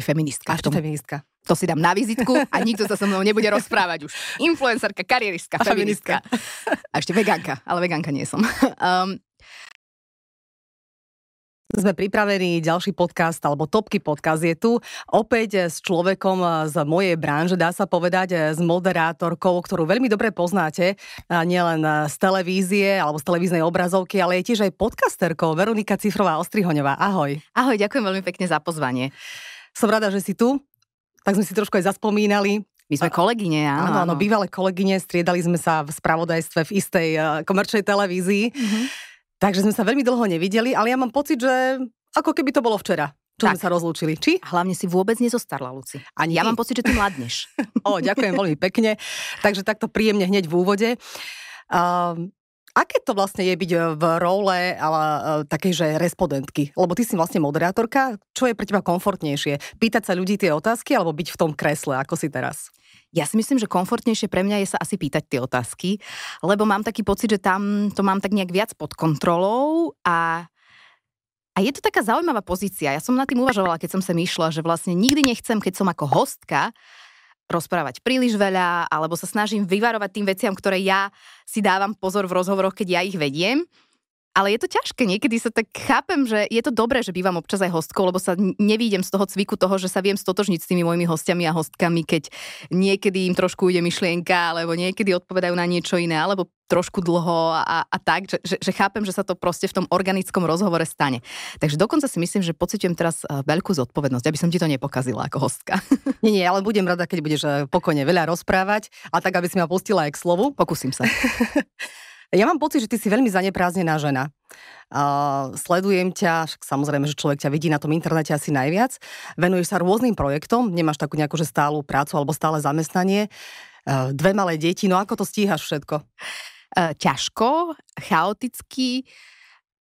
ešte feministka. A ešte feministka. To si dám na vizitku a nikto sa so mnou nebude rozprávať už. Influencerka, karieristka, feministka. A ešte vegánka, ale vegánka nie som. Um, sme pripravení, ďalší podcast, alebo Topky podcast je tu. Opäť s človekom z mojej branže, dá sa povedať, s moderátorkou, ktorú veľmi dobre poznáte, nielen z televízie alebo z televíznej obrazovky, ale je tiež aj podcasterkou Veronika Cifrová Ostrihoňová. Ahoj. Ahoj, ďakujem veľmi pekne za pozvanie. Som rada, že si tu. Tak sme si trošku aj zaspomínali. My sme kolegyne, áno. Áno, áno, bývalé kolegyne, striedali sme sa v spravodajstve v istej komerčnej televízii. Mm-hmm. Takže sme sa veľmi dlho nevideli, ale ja mám pocit, že ako keby to bolo včera čo tak. sme sa rozlúčili. Či? Hlavne si vôbec nezostarla, Luci. Ani ja mám pocit, že ty mladneš. o, ďakujem veľmi pekne. Takže takto príjemne hneď v úvode. Uh, aké to vlastne je byť v role ale, uh, takej, že respondentky? Lebo ty si vlastne moderátorka. Čo je pre teba komfortnejšie? Pýtať sa ľudí tie otázky alebo byť v tom kresle, ako si teraz? Ja si myslím, že komfortnejšie pre mňa je sa asi pýtať tie otázky, lebo mám taký pocit, že tam to mám tak nejak viac pod kontrolou a a je to taká zaujímavá pozícia. Ja som na tým uvažovala, keď som sem išla, že vlastne nikdy nechcem, keď som ako hostka, rozprávať príliš veľa, alebo sa snažím vyvarovať tým veciam, ktoré ja si dávam pozor v rozhovoroch, keď ja ich vediem. Ale je to ťažké, niekedy sa tak chápem, že je to dobré, že bývam občas aj hostkou, lebo sa nevídem z toho cviku toho, že sa viem stotožniť s tými mojimi hostiami a hostkami, keď niekedy im trošku ide myšlienka, alebo niekedy odpovedajú na niečo iné, alebo trošku dlho a, a tak, že, že, že chápem, že sa to proste v tom organickom rozhovore stane. Takže dokonca si myslím, že pociťujem teraz e, veľkú zodpovednosť, aby som ti to nepokazila ako hostka. Nie, nie, ale budem rada, keď budeš e, pokojne veľa rozprávať a tak, aby si ma pustila aj k slovu. Pokúsim sa. Ja mám pocit, že ty si veľmi zanepráznená žena. Uh, sledujem ťa, však samozrejme, že človek ťa vidí na tom internete asi najviac. Venuješ sa rôznym projektom, nemáš takú nejakú že stálu prácu alebo stále zamestnanie. Uh, dve malé deti, no ako to stíhaš všetko? Uh, ťažko, chaoticky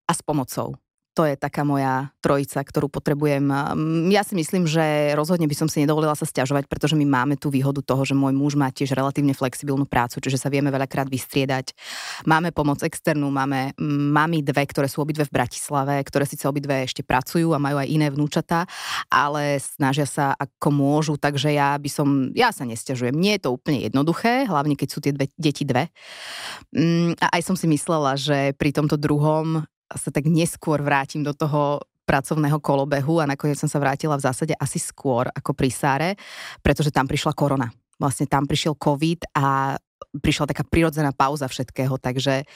a s pomocou to je taká moja trojica, ktorú potrebujem. Ja si myslím, že rozhodne by som si nedovolila sa stiažovať, pretože my máme tú výhodu toho, že môj muž má tiež relatívne flexibilnú prácu, čiže sa vieme veľakrát vystriedať. Máme pomoc externú, máme mami dve, ktoré sú obidve v Bratislave, ktoré síce obidve ešte pracujú a majú aj iné vnúčatá, ale snažia sa ako môžu, takže ja by som, ja sa nestiažujem. Nie je to úplne jednoduché, hlavne keď sú tie dve, deti dve. Mm, a aj som si myslela, že pri tomto druhom sa tak neskôr vrátim do toho pracovného kolobehu a nakoniec som sa vrátila v zásade asi skôr ako pri Sáre, pretože tam prišla korona. Vlastne tam prišiel COVID a prišla taká prirodzená pauza všetkého, takže,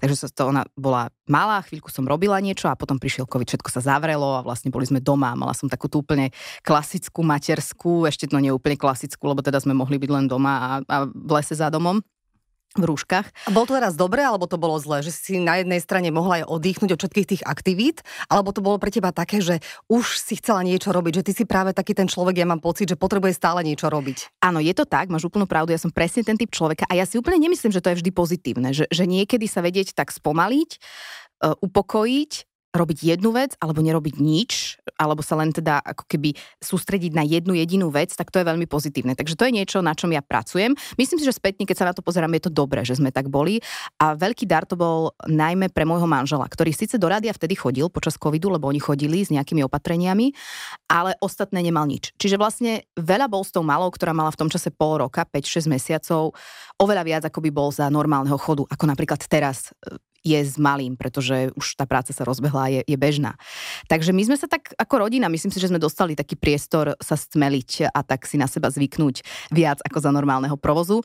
takže to ona bola malá, chvíľku som robila niečo a potom prišiel COVID, všetko sa zavrelo a vlastne boli sme doma. Mala som takú tú úplne klasickú materskú, ešte to nie úplne klasickú, lebo teda sme mohli byť len doma a, a v lese za domom v rúškach. Bol to teraz dobré, alebo to bolo zlé? Že si na jednej strane mohla aj oddychnúť od všetkých tých aktivít, alebo to bolo pre teba také, že už si chcela niečo robiť, že ty si práve taký ten človek, ja mám pocit, že potrebuje stále niečo robiť. Áno, je to tak, máš úplnú pravdu, ja som presne ten typ človeka a ja si úplne nemyslím, že to je vždy pozitívne, že, že niekedy sa vedieť tak spomaliť, uh, upokojiť robiť jednu vec alebo nerobiť nič, alebo sa len teda ako keby sústrediť na jednu jedinú vec, tak to je veľmi pozitívne. Takže to je niečo, na čom ja pracujem. Myslím si, že spätne, keď sa na to pozerám, je to dobré, že sme tak boli. A veľký dar to bol najmä pre môjho manžela, ktorý síce do rádia vtedy chodil počas covidu, lebo oni chodili s nejakými opatreniami, ale ostatné nemal nič. Čiže vlastne veľa bol s tou malou, ktorá mala v tom čase pol roka, 5-6 mesiacov, oveľa viac ako by bol za normálneho chodu, ako napríklad teraz je s malým, pretože už tá práca sa rozbehla a je, je bežná. Takže my sme sa tak ako rodina, myslím si, že sme dostali taký priestor sa stmeliť a tak si na seba zvyknúť viac ako za normálneho provozu.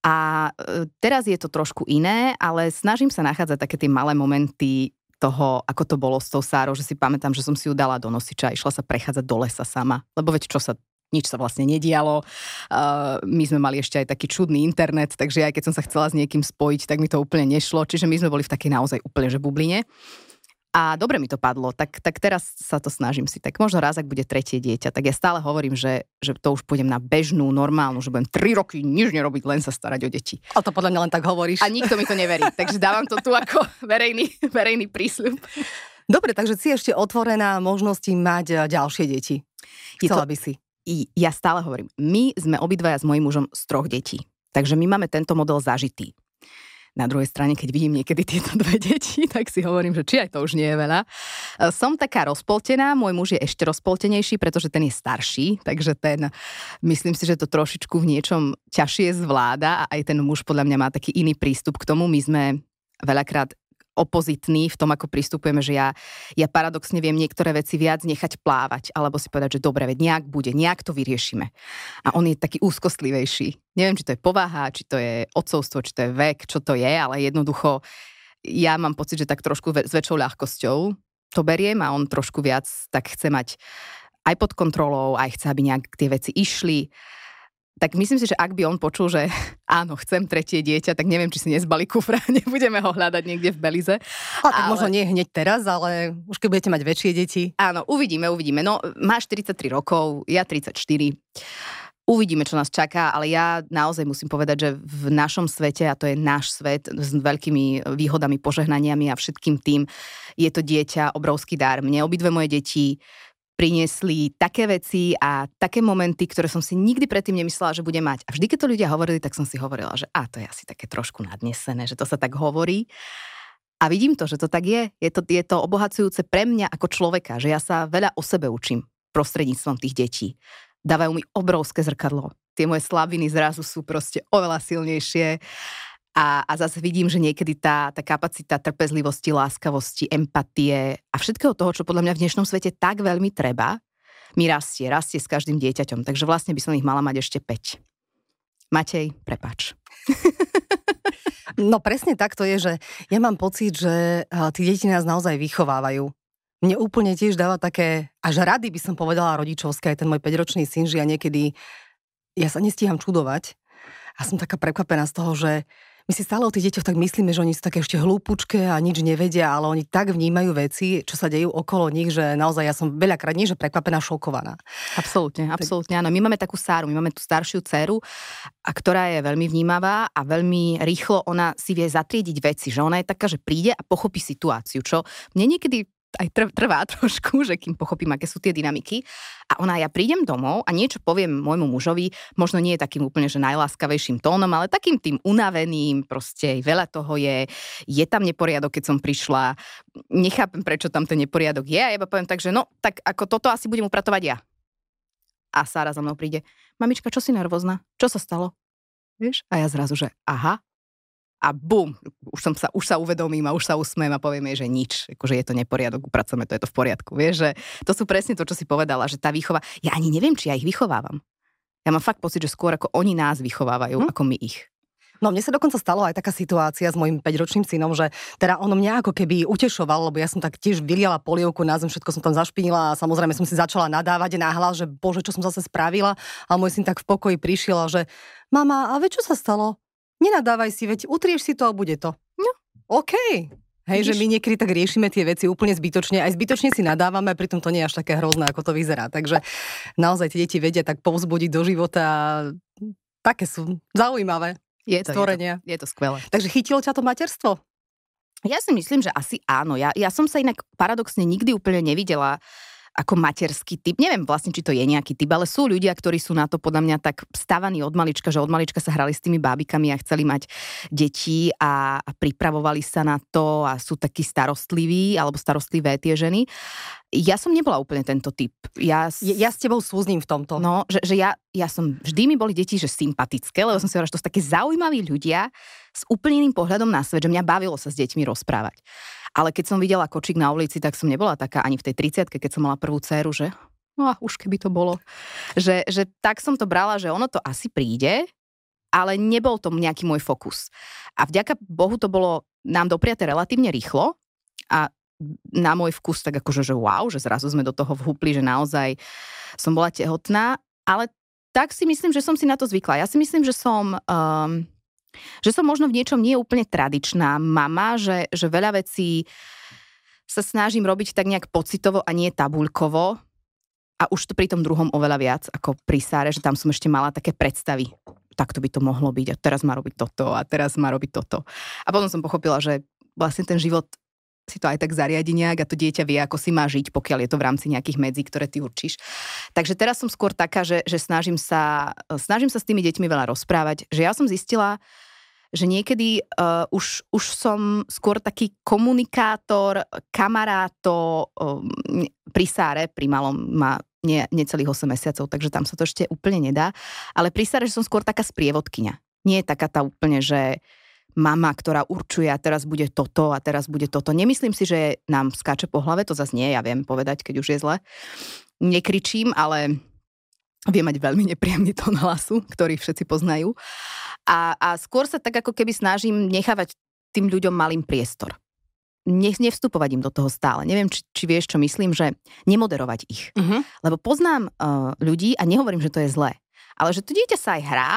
A e, teraz je to trošku iné, ale snažím sa nachádzať také tie malé momenty toho, ako to bolo s tou Sárou, že si pamätám, že som si ju dala do nosiča a išla sa prechádzať do lesa sama. Lebo veď čo sa nič sa vlastne nedialo. Uh, my sme mali ešte aj taký čudný internet, takže aj keď som sa chcela s niekým spojiť, tak mi to úplne nešlo. Čiže my sme boli v takej naozaj úplne že bubline. A dobre mi to padlo, tak, tak teraz sa to snažím si. Tak možno raz, ak bude tretie dieťa, tak ja stále hovorím, že, že to už pôjdem na bežnú, normálnu, že budem tri roky nič nerobiť, len sa starať o deti. A to podľa mňa len tak hovoríš. A nikto mi to neverí, takže dávam to tu ako verejný, verejný prísľub. Dobre, takže si ešte otvorená možnosti mať ďalšie deti. Chcela to, by si ja stále hovorím, my sme obidvaja s mojím mužom z troch detí. Takže my máme tento model zažitý. Na druhej strane, keď vidím niekedy tieto dve deti, tak si hovorím, že či aj to už nie je veľa. Som taká rozpoltená, môj muž je ešte rozpoltenejší, pretože ten je starší, takže ten, myslím si, že to trošičku v niečom ťažšie zvláda a aj ten muž podľa mňa má taký iný prístup k tomu. My sme veľakrát opozitný v tom, ako pristupujeme, že ja, ja paradoxne viem niektoré veci viac nechať plávať, alebo si povedať, že dobre, veď nejak bude, nejak to vyriešime. A on je taký úzkostlivejší. Neviem, či to je povaha, či to je odcovstvo, či to je vek, čo to je, ale jednoducho ja mám pocit, že tak trošku s väčšou ľahkosťou to beriem a on trošku viac tak chce mať aj pod kontrolou, aj chce, aby nejak tie veci išli tak myslím si, že ak by on počul, že áno, chcem tretie dieťa, tak neviem, či si nezbali kufra, nebudeme ho hľadať niekde v Belize. A tak ale... možno nie hneď teraz, ale už keď budete mať väčšie deti. Áno, uvidíme, uvidíme. No, máš 43 rokov, ja 34. Uvidíme, čo nás čaká, ale ja naozaj musím povedať, že v našom svete, a to je náš svet s veľkými výhodami, požehnaniami a všetkým tým, je to dieťa obrovský dar. Mne obidve moje deti priniesli také veci a také momenty, ktoré som si nikdy predtým nemyslela, že bude mať. A vždy, keď to ľudia hovorili, tak som si hovorila, že a to je asi také trošku nadnesené, že to sa tak hovorí. A vidím to, že to tak je. Je to, je to obohacujúce pre mňa ako človeka, že ja sa veľa o sebe učím prostredníctvom tých detí. Dávajú mi obrovské zrkadlo. Tie moje slabiny zrazu sú proste oveľa silnejšie a, a zase vidím, že niekedy tá, tá kapacita trpezlivosti, láskavosti, empatie a všetkého toho, čo podľa mňa v dnešnom svete tak veľmi treba, mi rastie, rastie s každým dieťaťom. Takže vlastne by som ich mala mať ešte 5. Matej, prepač. No presne tak to je, že ja mám pocit, že tí deti nás naozaj vychovávajú. Mne úplne tiež dáva také, až rady by som povedala rodičovské, aj ten môj 5-ročný syn, že ja niekedy, ja sa nestíham čudovať a som taká prekvapená z toho, že my si stále o tých deťoch tak myslíme, že oni sú také ešte hlúpučké a nič nevedia, ale oni tak vnímajú veci, čo sa dejú okolo nich, že naozaj ja som veľakrát nie, že prekvapená, šokovaná. Absolútne, absolútne. Áno, my máme takú Sáru, my máme tú staršiu dceru, a ktorá je veľmi vnímavá a veľmi rýchlo ona si vie zatriediť veci, že ona je taká, že príde a pochopí situáciu, čo mne niekedy aj trvá trošku, že kým pochopím, aké sú tie dynamiky. A ona, ja prídem domov a niečo poviem môjmu mužovi, možno nie je takým úplne, že najláskavejším tónom, ale takým tým unaveným, proste veľa toho je, je tam neporiadok, keď som prišla, nechápem, prečo tam ten neporiadok je a ja poviem tak, že no, tak ako toto asi budem upratovať ja. A Sára za mnou príde, mamička, čo si nervózna? Čo sa stalo? Vieš? A ja zrazu, že aha, a bum, už, som sa, už sa uvedomím a už sa usmiem a poviem jej, že nič, akože je to neporiadok, upracujeme to, je to v poriadku. Vieš, že to sú presne to, čo si povedala, že tá výchova, ja ani neviem, či ja ich vychovávam. Ja mám fakt pocit, že skôr ako oni nás vychovávajú, hm? ako my ich. No mne sa dokonca stalo aj taká situácia s mojim 5-ročným synom, že teda on mňa ako keby utešoval, lebo ja som tak tiež vyliala polievku na zem, všetko som tam zašpinila a samozrejme som si začala nadávať náhľad, že bože, čo som zase spravila. A môj syn tak v pokoji prišiel a že mama, a ve čo sa stalo? Nenadávaj si, veď utrieš si to a bude to. No, OK. Hej, Vidíš? že my niekedy tak riešime tie veci úplne zbytočne, aj zbytočne si nadávame, pritom to nie je až také hrozné, ako to vyzerá. Takže naozaj tie deti vedia tak povzbudiť do života a také sú zaujímavé je to, stvorenia. Je to, je to skvelé. Takže chytilo ťa to materstvo? Ja si myslím, že asi áno. Ja, ja som sa inak paradoxne nikdy úplne nevidela ako materský typ. Neviem vlastne, či to je nejaký typ, ale sú ľudia, ktorí sú na to podľa mňa tak stavaní od malička, že od malička sa hrali s tými bábikami a chceli mať deti a, a pripravovali sa na to a sú takí starostliví alebo starostlivé tie ženy. Ja som nebola úplne tento typ. Ja, ja, ja s tebou súzním v tomto. No, že, že ja, ja som, vždy mi boli deti, že sympatické, lebo som si hovorila, že to sú také zaujímaví ľudia s úplne iným pohľadom na svet, že mňa bavilo sa s deťmi rozprávať. Ale keď som videla kočík na ulici, tak som nebola taká ani v tej 30 keď som mala prvú dceru, že no, už keby to bolo. Že, že tak som to brala, že ono to asi príde, ale nebol to nejaký môj fokus. A vďaka Bohu to bolo nám dopriate relatívne rýchlo a na môj vkus tak akože, že wow, že zrazu sme do toho vhúpli, že naozaj som bola tehotná, ale tak si myslím, že som si na to zvykla. Ja si myslím, že som um, že som možno v niečom nie úplne tradičná mama, že, že veľa vecí sa snažím robiť tak nejak pocitovo a nie tabuľkovo. A už to pri tom druhom oveľa viac ako pri Sáre, že tam som ešte mala také predstavy. Takto by to mohlo byť a teraz má robiť toto a teraz má robiť toto. A potom som pochopila, že vlastne ten život si to aj tak zariadi nejak a to dieťa vie, ako si má žiť, pokiaľ je to v rámci nejakých medzí, ktoré ty určíš. Takže teraz som skôr taká, že, že snažím, sa, snažím sa s tými deťmi veľa rozprávať, že ja som zistila, že niekedy uh, už, už som skôr taký komunikátor, kamaráto um, pri Sáre, pri malom má nie, necelých 8 mesiacov, takže tam sa to ešte úplne nedá. Ale pri Sáre, že som skôr taká sprievodkynia. Nie je taká tá úplne, že mama, ktorá určuje a teraz bude toto a teraz bude toto. Nemyslím si, že nám skáče po hlave, to zase nie, ja viem povedať, keď už je zle. Nekričím, ale vie mať veľmi nepríjemný tón hlasu, ktorý všetci poznajú. A, a skôr sa tak ako keby snažím nechávať tým ľuďom malým priestor. Ne, nevstupovať im do toho stále. Neviem, či, či vieš, čo myslím, že nemoderovať ich. Uh-huh. Lebo poznám uh, ľudí a nehovorím, že to je zlé. Ale že to dieťa sa aj hrá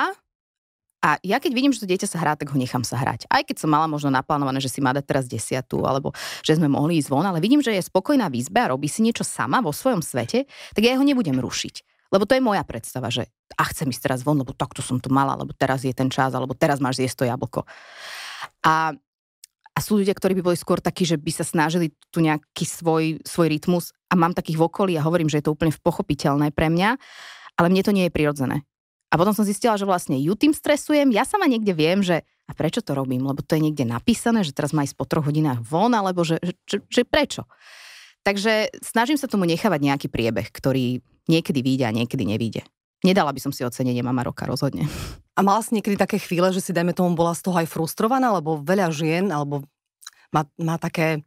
a ja keď vidím, že to dieťa sa hrá, tak ho nechám sa hrať. Aj keď som mala možno naplánované, že si má dať teraz desiatu, alebo že sme mohli ísť von, ale vidím, že je spokojná v izbe a robí si niečo sama vo svojom svete, tak ja ho nebudem rušiť. Lebo to je moja predstava, že a chcem ísť teraz von, lebo takto som tu mala, lebo teraz je ten čas, alebo teraz máš zjesť to jablko. A, a sú ľudia, ktorí by boli skôr takí, že by sa snažili tu nejaký svoj, svoj rytmus a mám takých v okolí a hovorím, že je to úplne pochopiteľné pre mňa, ale mne to nie je prirodzené. A potom som zistila, že vlastne ju tým stresujem, ja sama niekde viem, že a prečo to robím, lebo to je niekde napísané, že teraz má ísť po troch hodinách von, alebo že, že, že, prečo. Takže snažím sa tomu nechávať nejaký priebeh, ktorý niekedy vyjde a niekedy nevyjde. Nedala by som si ocenenie mama roka rozhodne. A mala si niekedy také chvíle, že si, dajme tomu, bola z toho aj frustrovaná, lebo veľa žien, alebo má, má také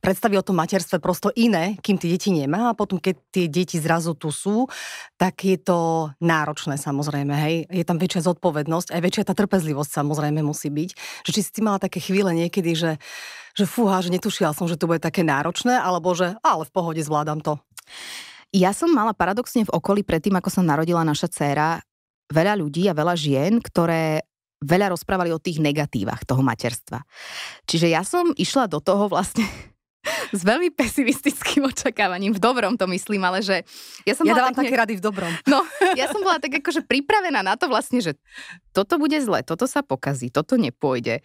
predstavy o tom materstve prosto iné, kým tie deti nemá a potom, keď tie deti zrazu tu sú, tak je to náročné samozrejme, hej. Je tam väčšia zodpovednosť, aj väčšia tá trpezlivosť samozrejme musí byť. Že či si mala také chvíle niekedy, že, že fúha, že netušila som, že to bude také náročné, alebo že ale v pohode zvládam to. Ja som mala paradoxne v okolí predtým, ako sa narodila naša dcéra, veľa ľudí a veľa žien, ktoré veľa rozprávali o tých negatívach toho materstva. Čiže ja som išla do toho vlastne s veľmi pesimistickým očakávaním. V dobrom to myslím, ale že... Ja, som ja dávam tak také rady v dobrom. No, ja som bola tak akože pripravená na to vlastne, že toto bude zle, toto sa pokazí, toto nepôjde.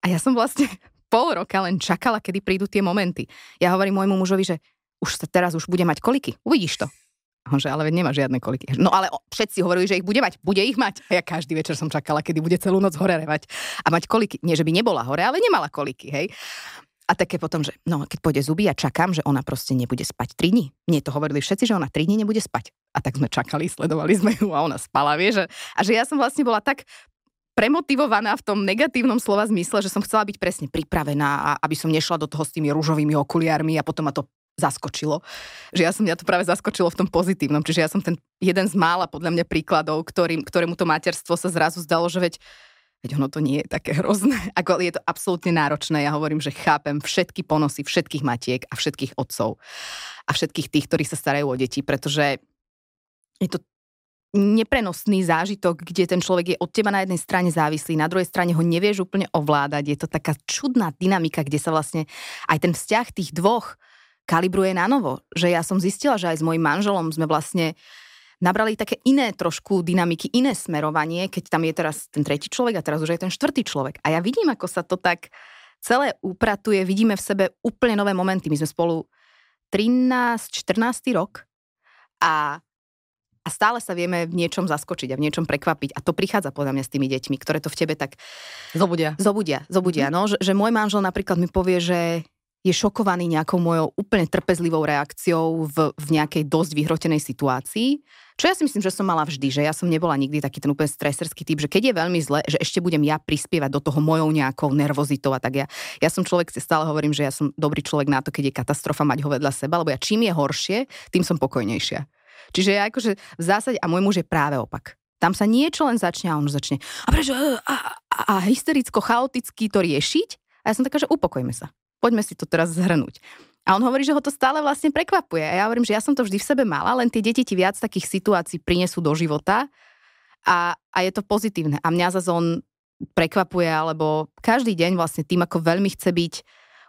A ja som vlastne pol roka len čakala, kedy prídu tie momenty. Ja hovorím môjmu mužovi, že už sa teraz už bude mať koliky. Uvidíš to. Že ale nemá žiadne koliky. No ale všetci hovorili, že ich bude mať. Bude ich mať. A ja každý večer som čakala, kedy bude celú noc hore revať. A mať koliky. Nie, že by nebola hore, ale nemala koliky, hej. A také potom, že no, keď pôjde zuby, ja čakám, že ona proste nebude spať 3 dní. Nie to hovorili všetci, že ona 3 dní nebude spať. A tak sme čakali, sledovali sme ju a ona spala, vieš. A že ja som vlastne bola tak premotivovaná v tom negatívnom slova zmysle, že som chcela byť presne pripravená a aby som nešla do toho s tými rúžovými okuliarmi a potom ma to zaskočilo. Že ja som mňa to práve zaskočilo v tom pozitívnom. Čiže ja som ten jeden z mála podľa mňa príkladov, ktorým, ktorému to materstvo sa zrazu zdalo, že veď veď ono to nie je také hrozné. Ako je to absolútne náročné. Ja hovorím, že chápem všetky ponosy všetkých matiek a všetkých otcov a všetkých tých, ktorí sa starajú o deti, pretože je to neprenosný zážitok, kde ten človek je od teba na jednej strane závislý, na druhej strane ho nevieš úplne ovládať. Je to taká čudná dynamika, kde sa vlastne aj ten vzťah tých dvoch kalibruje na novo. Že ja som zistila, že aj s mojim manželom sme vlastne nabrali také iné trošku dynamiky, iné smerovanie, keď tam je teraz ten tretí človek a teraz už aj ten štvrtý človek. A ja vidím, ako sa to tak celé upratuje, vidíme v sebe úplne nové momenty. My sme spolu 13-14 rok a a stále sa vieme v niečom zaskočiť a v niečom prekvapiť. A to prichádza podľa mňa s tými deťmi, ktoré to v tebe tak... Zobudia. Zobudia, zobudia. Mm. No, že, že môj manžel napríklad mi povie, že je šokovaný nejakou mojou úplne trpezlivou reakciou v, v nejakej dosť vyhrotenej situácii. Čo ja si myslím, že som mala vždy, že ja som nebola nikdy taký ten úplne streserský typ, že keď je veľmi zle, že ešte budem ja prispievať do toho mojou nejakou nervozitou a tak ja, ja som človek, si stále hovorím, že ja som dobrý človek na to, keď je katastrofa mať ho vedľa seba, lebo ja čím je horšie, tým som pokojnejšia. Čiže ja akože v zásade, a môj muž je práve opak. Tam sa niečo len začne a on začne a prečo, a, a, a hystericko, chaoticky to riešiť. A ja som taká, že upokojme sa. Poďme si to teraz zhrnúť. A on hovorí, že ho to stále vlastne prekvapuje. A ja hovorím, že ja som to vždy v sebe mala, len tie deti ti viac takých situácií prinesú do života a, a je to pozitívne. A mňa zase on prekvapuje, alebo každý deň vlastne tým, ako veľmi chce byť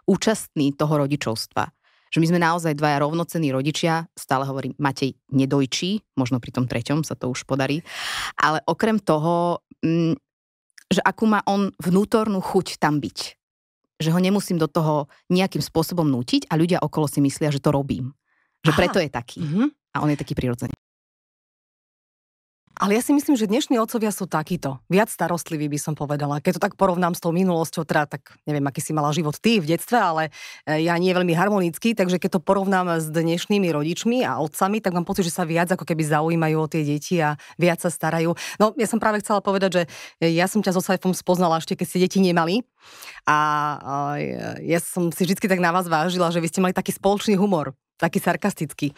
účastný toho rodičovstva že my sme naozaj dvaja rovnocenní rodičia, stále hovorím, Matej nedojčí, možno pri tom treťom sa to už podarí, ale okrem toho, mm, že akú má on vnútornú chuť tam byť. Že ho nemusím do toho nejakým spôsobom nútiť a ľudia okolo si myslia, že to robím. Že Aha. preto je taký. Mm-hmm. A on je taký prirodzený. Ale ja si myslím, že dnešní otcovia sú takíto. Viac starostliví by som povedala. Keď to tak porovnám s tou minulosťou, teda tak neviem, aký si mala život ty v detstve, ale e, ja nie veľmi harmonický, takže keď to porovnám s dnešnými rodičmi a otcami, tak mám pocit, že sa viac ako keby zaujímajú o tie deti a viac sa starajú. No, ja som práve chcela povedať, že ja som ťa so Saifom spoznala ešte, keď ste deti nemali. A ja som si vždy tak na vás vážila, že vy ste mali taký spoločný humor taký sarkastický.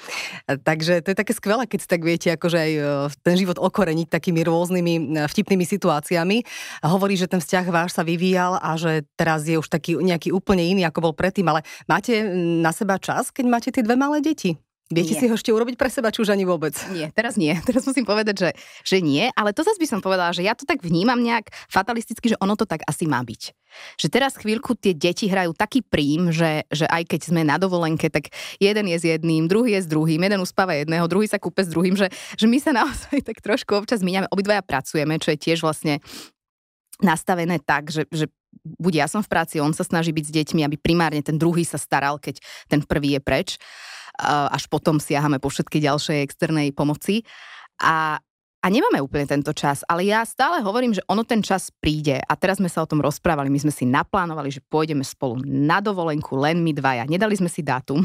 Takže to je také skvelé, keď si tak viete akože aj e, ten život okoreniť takými rôznymi e, vtipnými situáciami. Hovorí, že ten vzťah váš sa vyvíjal a že teraz je už taký nejaký úplne iný, ako bol predtým, ale máte na seba čas, keď máte tie dve malé deti? Viete nie. si ho ešte urobiť pre seba, či už ani vôbec? Nie, teraz nie. Teraz musím povedať, že, že nie, ale to zase by som povedala, že ja to tak vnímam nejak fatalisticky, že ono to tak asi má byť. Že teraz chvíľku tie deti hrajú taký prím, že, že aj keď sme na dovolenke, tak jeden je s jedným, druhý je s druhým, jeden uspáva jedného, druhý sa kúpe s druhým, že, že my sa naozaj tak trošku občas míňame. Obidvaja pracujeme, čo je tiež vlastne nastavené tak, že, že buď ja som v práci, on sa snaží byť s deťmi, aby primárne ten druhý sa staral, keď ten prvý je preč až potom siahame po všetky ďalšej externej pomoci. A, a nemáme úplne tento čas, ale ja stále hovorím, že ono ten čas príde. A teraz sme sa o tom rozprávali, my sme si naplánovali, že pôjdeme spolu na dovolenku, len my dvaja. Nedali sme si dátum,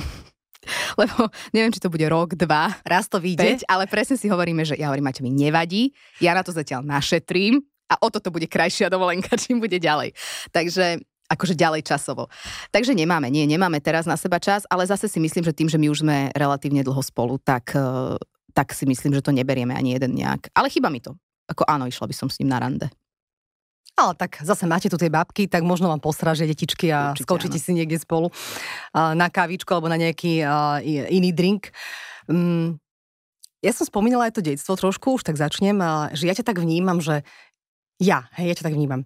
lebo neviem, či to bude rok, dva. Raz to vyjde. ale presne si hovoríme, že ja hovorím, máte mi nevadí, ja na to zatiaľ našetrím a o toto bude krajšia dovolenka, čím bude ďalej. Takže akože ďalej časovo. Takže nemáme, nie, nemáme teraz na seba čas, ale zase si myslím, že tým, že my už sme relatívne dlho spolu, tak, eh, tak si myslím, že to neberieme ani jeden nejak. Ale chyba mi to. Ako áno, išla by som s ním na rande. Ale tak zase máte tu tie babky, tak možno vám postražia detičky a Určite, skočíte áno. si niekde spolu uh, na kávičku alebo na nejaký uh, iný drink. Um, ja som spomínala aj to detstvo trošku, už tak začnem, že ja ťa tak vnímam, že ja, hej, ja ťa tak vnímam.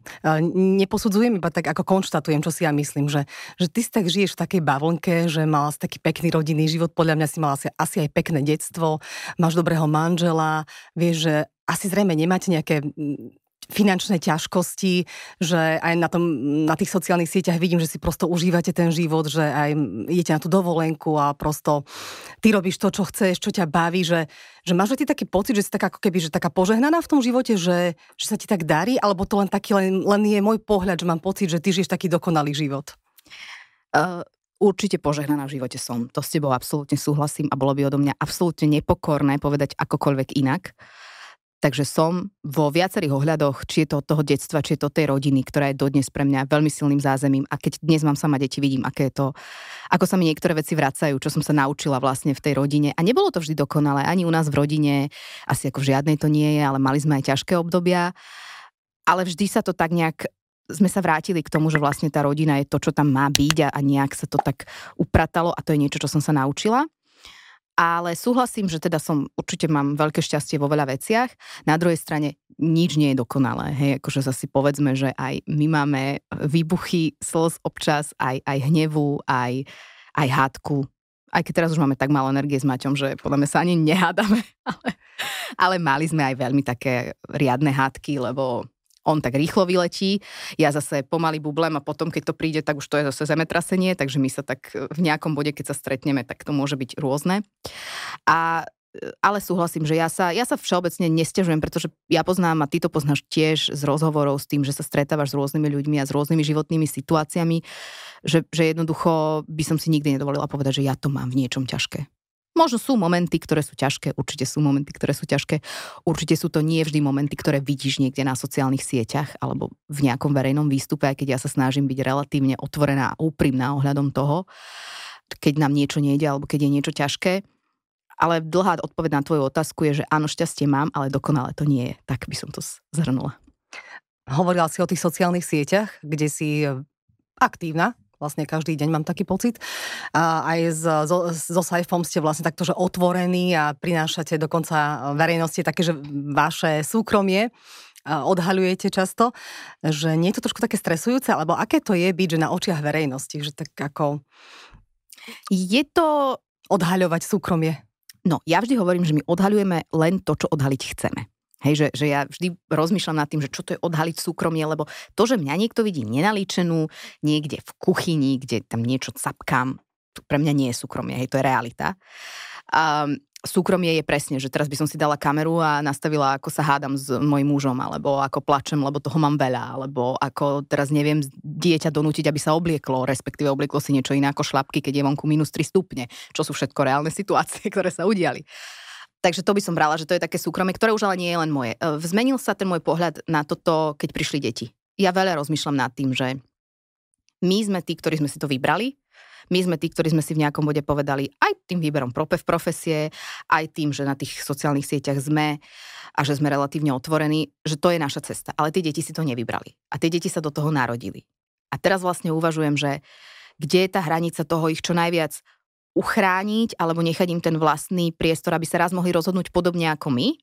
Neposudzujem iba tak, ako konštatujem, čo si ja myslím, že, že ty si tak žiješ v takej bavlnke, že mal si taký pekný rodinný život, podľa mňa si mal asi, asi aj pekné detstvo, máš dobrého manžela, vieš, že asi zrejme nemáte nejaké finančné ťažkosti, že aj na, tom, na tých sociálnych sieťach vidím, že si prosto užívate ten život, že aj idete na tú dovolenku a prosto ty robíš to, čo chceš, čo ťa baví, že, že máš ty taký pocit, že si taká, ako keby, že taká požehnaná v tom živote, že, že sa ti tak darí, alebo to len taký, len, len je môj pohľad, že mám pocit, že ty žiješ taký dokonalý život? Uh, určite požehnaná v živote som. To s tebou absolútne súhlasím a bolo by odo mňa absolútne nepokorné povedať akokoľvek inak. Takže som vo viacerých ohľadoch, či je to toho detstva, či je to tej rodiny, ktorá je dodnes pre mňa veľmi silným zázemím. A keď dnes mám sama deti, vidím, aké je to, ako sa mi niektoré veci vracajú, čo som sa naučila vlastne v tej rodine. A nebolo to vždy dokonalé, ani u nás v rodine, asi ako v žiadnej to nie je, ale mali sme aj ťažké obdobia. Ale vždy sa to tak nejak sme sa vrátili k tomu, že vlastne tá rodina je to, čo tam má byť a, a nejak sa to tak upratalo a to je niečo, čo som sa naučila ale súhlasím, že teda som, určite mám veľké šťastie vo veľa veciach. Na druhej strane nič nie je dokonalé. Hej, akože zase povedzme, že aj my máme výbuchy slz občas, aj, aj hnevu, aj, aj hádku. Aj keď teraz už máme tak málo energie s Maťom, že podľa mňa sa ani nehádame. Ale, ale mali sme aj veľmi také riadne hádky, lebo on tak rýchlo vyletí, ja zase pomaly bublem a potom, keď to príde, tak už to je zase zemetrasenie, takže my sa tak e, v nejakom bode, keď sa stretneme, tak to môže byť rôzne. A e, ale súhlasím, že ja sa, ja sa všeobecne nestežujem, pretože ja poznám a ty to poznáš tiež z rozhovorov s tým, že sa stretávaš s rôznymi ľuďmi a s rôznymi životnými situáciami, že, že jednoducho by som si nikdy nedovolila povedať, že ja to mám v niečom ťažké. Možno sú momenty, ktoré sú ťažké, určite sú momenty, ktoré sú ťažké. Určite sú to nie vždy momenty, ktoré vidíš niekde na sociálnych sieťach alebo v nejakom verejnom výstupe, aj keď ja sa snažím byť relatívne otvorená a úprimná ohľadom toho, keď nám niečo nejde alebo keď je niečo ťažké. Ale dlhá odpoveď na tvoju otázku je, že áno, šťastie mám, ale dokonale to nie je. Tak by som to zhrnula. Hovorila si o tých sociálnych sieťach, kde si aktívna, vlastne každý deň mám taký pocit. A aj so, so Saifom ste vlastne takto, že otvorení a prinášate dokonca verejnosti také, že vaše súkromie odhaľujete často, že nie je to trošku také stresujúce, alebo aké to je byť, že na očiach verejnosti, že tak ako... Je to... Odhaľovať súkromie. No, ja vždy hovorím, že my odhaľujeme len to, čo odhaliť chceme. Hej, že, že ja vždy rozmýšľam nad tým, že čo to je odhaliť súkromie, lebo to, že mňa niekto vidí nenalíčenú niekde v kuchyni, kde tam niečo capkám, pre mňa nie je súkromie, hej, to je realita. Um, súkromie je presne, že teraz by som si dala kameru a nastavila, ako sa hádam s mojim mužom, alebo ako plačem, lebo toho mám veľa, alebo ako teraz neviem dieťa donútiť, aby sa oblieklo, respektíve oblieklo si niečo iné ako šlapky, keď je vonku minus 3 stupne, čo sú všetko reálne situácie, ktoré sa udiali. Takže to by som brala, že to je také súkromie, ktoré už ale nie je len moje. E, zmenil sa ten môj pohľad na toto, keď prišli deti. Ja veľa rozmýšľam nad tým, že my sme tí, ktorí sme si to vybrali, my sme tí, ktorí sme si v nejakom bode povedali aj tým výberom propev profesie, aj tým, že na tých sociálnych sieťach sme a že sme relatívne otvorení, že to je naša cesta. Ale tie deti si to nevybrali. A tie deti sa do toho narodili. A teraz vlastne uvažujem, že kde je tá hranica toho ich čo najviac uchrániť alebo nechať im ten vlastný priestor, aby sa raz mohli rozhodnúť podobne ako my.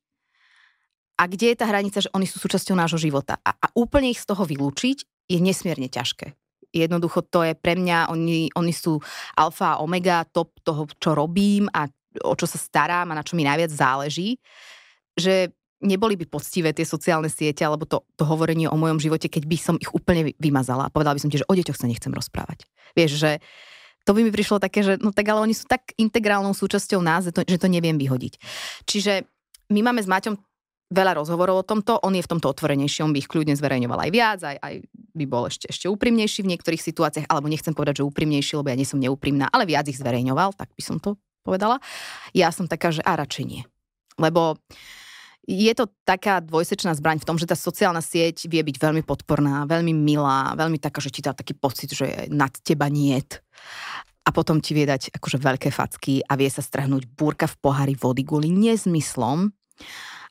A kde je tá hranica, že oni sú súčasťou nášho života. A, a úplne ich z toho vylúčiť je nesmierne ťažké. Jednoducho to je pre mňa, oni, oni sú alfa a omega, top toho, čo robím a o čo sa starám a na čo mi najviac záleží, že neboli by poctivé tie sociálne siete alebo to, to hovorenie o mojom živote, keď by som ich úplne vymazala a povedala by som ti, že o deťoch sa nechcem rozprávať. Vieš, že to by mi prišlo také, že no tak ale oni sú tak integrálnou súčasťou nás, že to, že to neviem vyhodiť. Čiže my máme s Maťom veľa rozhovorov o tomto, on je v tomto otvorenejší, on by ich kľudne zverejňoval aj viac, aj, aj by bol ešte, ešte úprimnejší v niektorých situáciách, alebo nechcem povedať, že úprimnejší, lebo ja nie som neúprimná, ale viac ich zverejňoval, tak by som to povedala. Ja som taká, že a radšej nie. Lebo je to taká dvojsečná zbraň v tom, že tá sociálna sieť vie byť veľmi podporná, veľmi milá, veľmi taká, že ti dá taký pocit, že nad teba niet. A potom ti vie dať akože veľké facky a vie sa strhnúť búrka v pohári vody kvôli nezmyslom,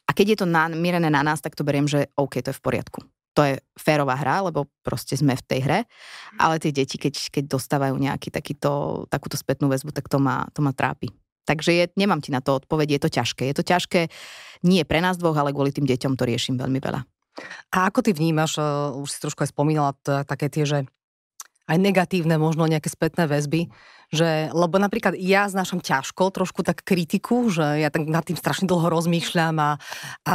a keď je to namierené na nás, tak to beriem, že OK, to je v poriadku. To je férová hra, lebo proste sme v tej hre, ale tie deti, keď, keď dostávajú nejaký takýto, takúto spätnú väzbu, tak to ma, to ma trápi. Takže je, nemám ti na to odpoveď, je to ťažké. Je to ťažké nie pre nás dvoch, ale kvôli tým deťom to riešim veľmi veľa. A ako ty vnímaš, uh, už si trošku aj spomínala, také tie, že aj negatívne možno nejaké spätné väzby, že, lebo napríklad ja znášam ťažko trošku tak kritiku, že ja tak nad tým strašne dlho rozmýšľam a, a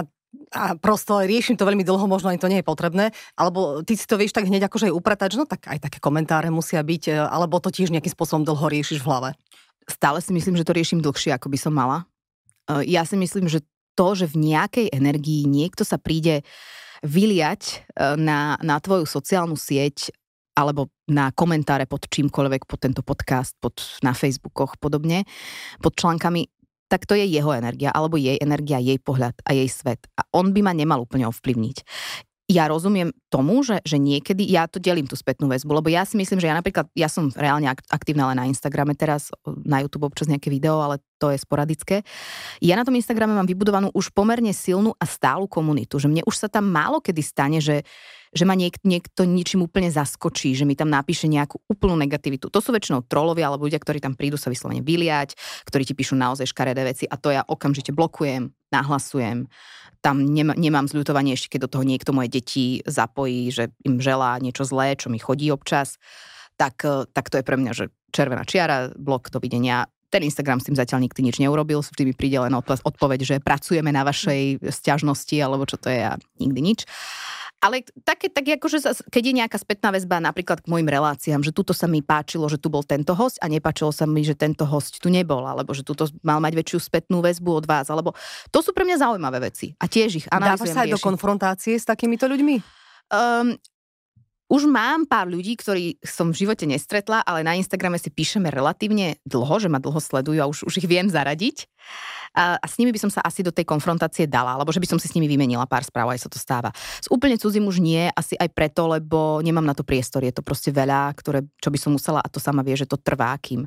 a prosto riešim to veľmi dlho, možno ani to nie je potrebné, alebo ty si to vieš tak hneď akože aj upratať, že no tak aj také komentáre musia byť, e, alebo to tiež nejakým spôsobom dlho riešiš v hlave. Stále si myslím, že to riešim dlhšie, ako by som mala. E, ja si myslím, že to, že v nejakej energii niekto sa príde vyliať e, na, na tvoju sociálnu sieť alebo na komentáre pod čímkoľvek, pod tento podcast, pod, na Facebookoch podobne, pod článkami, tak to je jeho energia, alebo jej energia, jej pohľad a jej svet. A on by ma nemal úplne ovplyvniť ja rozumiem tomu, že, že niekedy, ja to delím tú spätnú väzbu, lebo ja si myslím, že ja napríklad, ja som reálne aktívna len na Instagrame teraz, na YouTube občas nejaké video, ale to je sporadické. Ja na tom Instagrame mám vybudovanú už pomerne silnú a stálu komunitu, že mne už sa tam málo kedy stane, že, že ma niek, niekto ničím úplne zaskočí, že mi tam napíše nejakú úplnú negativitu. To sú väčšinou trolovia alebo ľudia, ktorí tam prídu sa vyslovene vyliať, ktorí ti píšu naozaj škaredé veci a to ja okamžite blokujem, nahlasujem tam nemám, nemám zľutovanie ešte, keď do toho niekto moje deti zapojí, že im želá niečo zlé, čo mi chodí občas, tak, tak to je pre mňa, že červená čiara, blok, dovidenia. Ten Instagram s tým zatiaľ nikdy nič neurobil, vždy mi príde len odpoveď, že pracujeme na vašej sťažnosti, alebo čo to je a nikdy nič. Ale také, tak akože, keď je nejaká spätná väzba napríklad k mojim reláciám, že tuto sa mi páčilo, že tu bol tento host a nepáčilo sa mi, že tento host tu nebol, alebo že tuto mal mať väčšiu spätnú väzbu od vás, alebo to sú pre mňa zaujímavé veci a tiež ich analýzujem. Dávaš sa aj do konfrontácie s takýmito ľuďmi? Um, už mám pár ľudí, ktorí som v živote nestretla, ale na Instagrame si píšeme relatívne dlho, že ma dlho sledujú a už, už ich viem zaradiť. A, s nimi by som sa asi do tej konfrontácie dala, alebo že by som si s nimi vymenila pár správ, aj sa to stáva. S úplne cudzím už nie, asi aj preto, lebo nemám na to priestor. Je to proste veľa, ktoré, čo by som musela, a to sama vie, že to trvá, kým,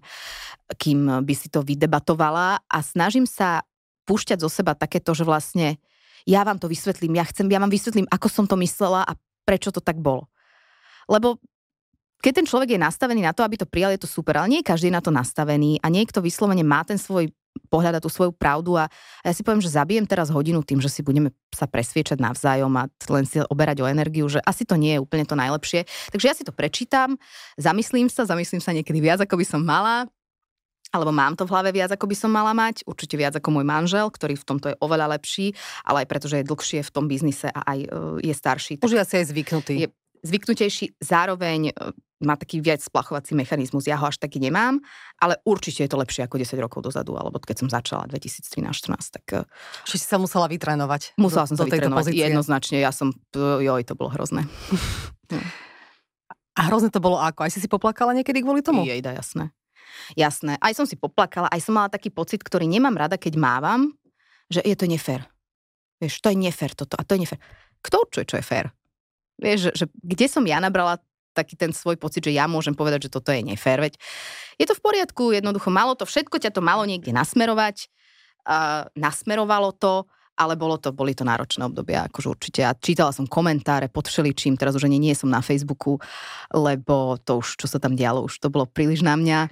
kým by si to vydebatovala. A snažím sa púšťať zo seba takéto, že vlastne ja vám to vysvetlím, ja chcem, ja vám vysvetlím, ako som to myslela a prečo to tak bolo. Lebo keď ten človek je nastavený na to, aby to prijal, je to super, ale nie každý je na to nastavený a niekto vyslovene má ten svoj pohľad a tú svoju pravdu a, a ja si poviem, že zabijem teraz hodinu tým, že si budeme sa presviečať navzájom a len si oberať o energiu, že asi to nie je úplne to najlepšie. Takže ja si to prečítam, zamyslím sa, zamyslím sa niekedy viac, ako by som mala, alebo mám to v hlave viac, ako by som mala mať, určite viac ako môj manžel, ktorý v tomto je oveľa lepší, ale aj preto, že je dlhšie v tom biznise a aj e, je starší. Už je asi aj zvyknutý. Je zvyknutejší. Zároveň e, má taký viac splachovací mechanizmus. Ja ho až taký nemám, ale určite je to lepšie ako 10 rokov dozadu, alebo keď som začala 2013-14. Tak... Čiže si sa musela vytrénovať. Musela som sa vytrénovať, jednoznačne. Ja som, joj, to bolo hrozné. A hrozné to bolo ako? Aj si si poplakala niekedy kvôli tomu? Jejda, jasné. Jasné. Aj som si poplakala, aj som mala taký pocit, ktorý nemám rada, keď mávam, že je to nefér. Vieš, to je nefér toto a to je nefér. Kto určuje, čo je fér? Vieš, že, že kde som ja nabrala taký ten svoj pocit, že ja môžem povedať, že toto je nefér. Veď je to v poriadku, jednoducho malo to, všetko ťa to malo niekde nasmerovať, uh, nasmerovalo to, ale bolo to, boli to náročné obdobia, akože určite. Ja čítala som komentáre pod všeličím, teraz už ani nie som na Facebooku, lebo to už, čo sa tam dialo, už to bolo príliš na mňa.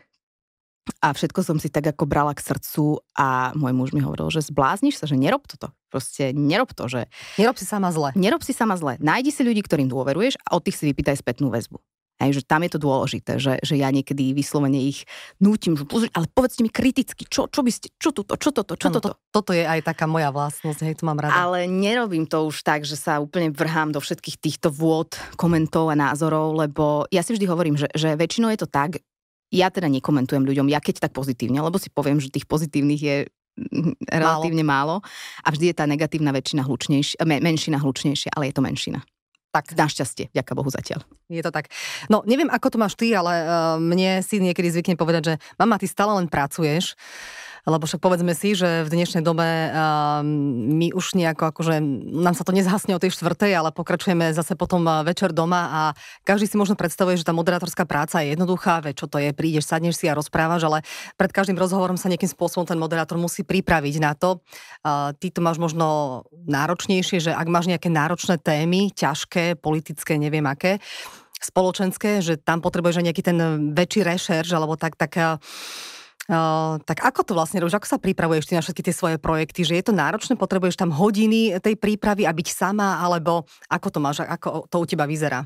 A všetko som si tak ako brala k srdcu a môj muž mi hovoril, že zblázniš sa, že nerob toto. Proste nerob to, že... Nerob si sama zle. Nerob si sama zle. Nájdi si ľudí, ktorým dôveruješ a od tých si vypýtaj spätnú väzbu. Hej, že tam je to dôležité, že, že ja niekedy vyslovene ich nútim, že pozri, ale povedzte mi kriticky, čo, čo by ste, čo toto, čo toto, čo ano, toto. To, toto je aj taká moja vlastnosť, hej, to mám rada. Ale nerobím to už tak, že sa úplne vrhám do všetkých týchto vôd, komentov a názorov, lebo ja si vždy hovorím, že, že väčšinou je to tak, ja teda nekomentujem ľuďom, ja keď tak pozitívne, lebo si poviem, že tých pozitívnych je relatívne málo. málo a vždy je tá negatívna väčšina hlučnejšia, menšina hlučnejšia, ale je to menšina. Tak našťastie, ďaká Bohu zatiaľ. Je to tak. No, neviem, ako to máš ty, ale uh, mne si niekedy zvykne povedať, že mama, ty stále len pracuješ lebo však povedzme si, že v dnešnej dobe uh, my už nejako akože, nám sa to nezhasne o tej štvrtej, ale pokračujeme zase potom večer doma a každý si možno predstavuje, že tá moderátorská práca je jednoduchá, veď čo to je, prídeš, sadneš si a rozprávaš, ale pred každým rozhovorom sa nejakým spôsobom ten moderátor musí pripraviť na to. Uh, ty to máš možno náročnejšie, že ak máš nejaké náročné témy, ťažké, politické, neviem aké, spoločenské, že tam potrebuješ aj nejaký ten väčší rešerš, alebo tak, tak Uh, tak ako to vlastne robíš? Ako sa pripravuješ ty na všetky tie svoje projekty? Že je to náročné? Potrebuješ tam hodiny tej prípravy a byť sama? Alebo ako to máš? Ako to u teba vyzerá?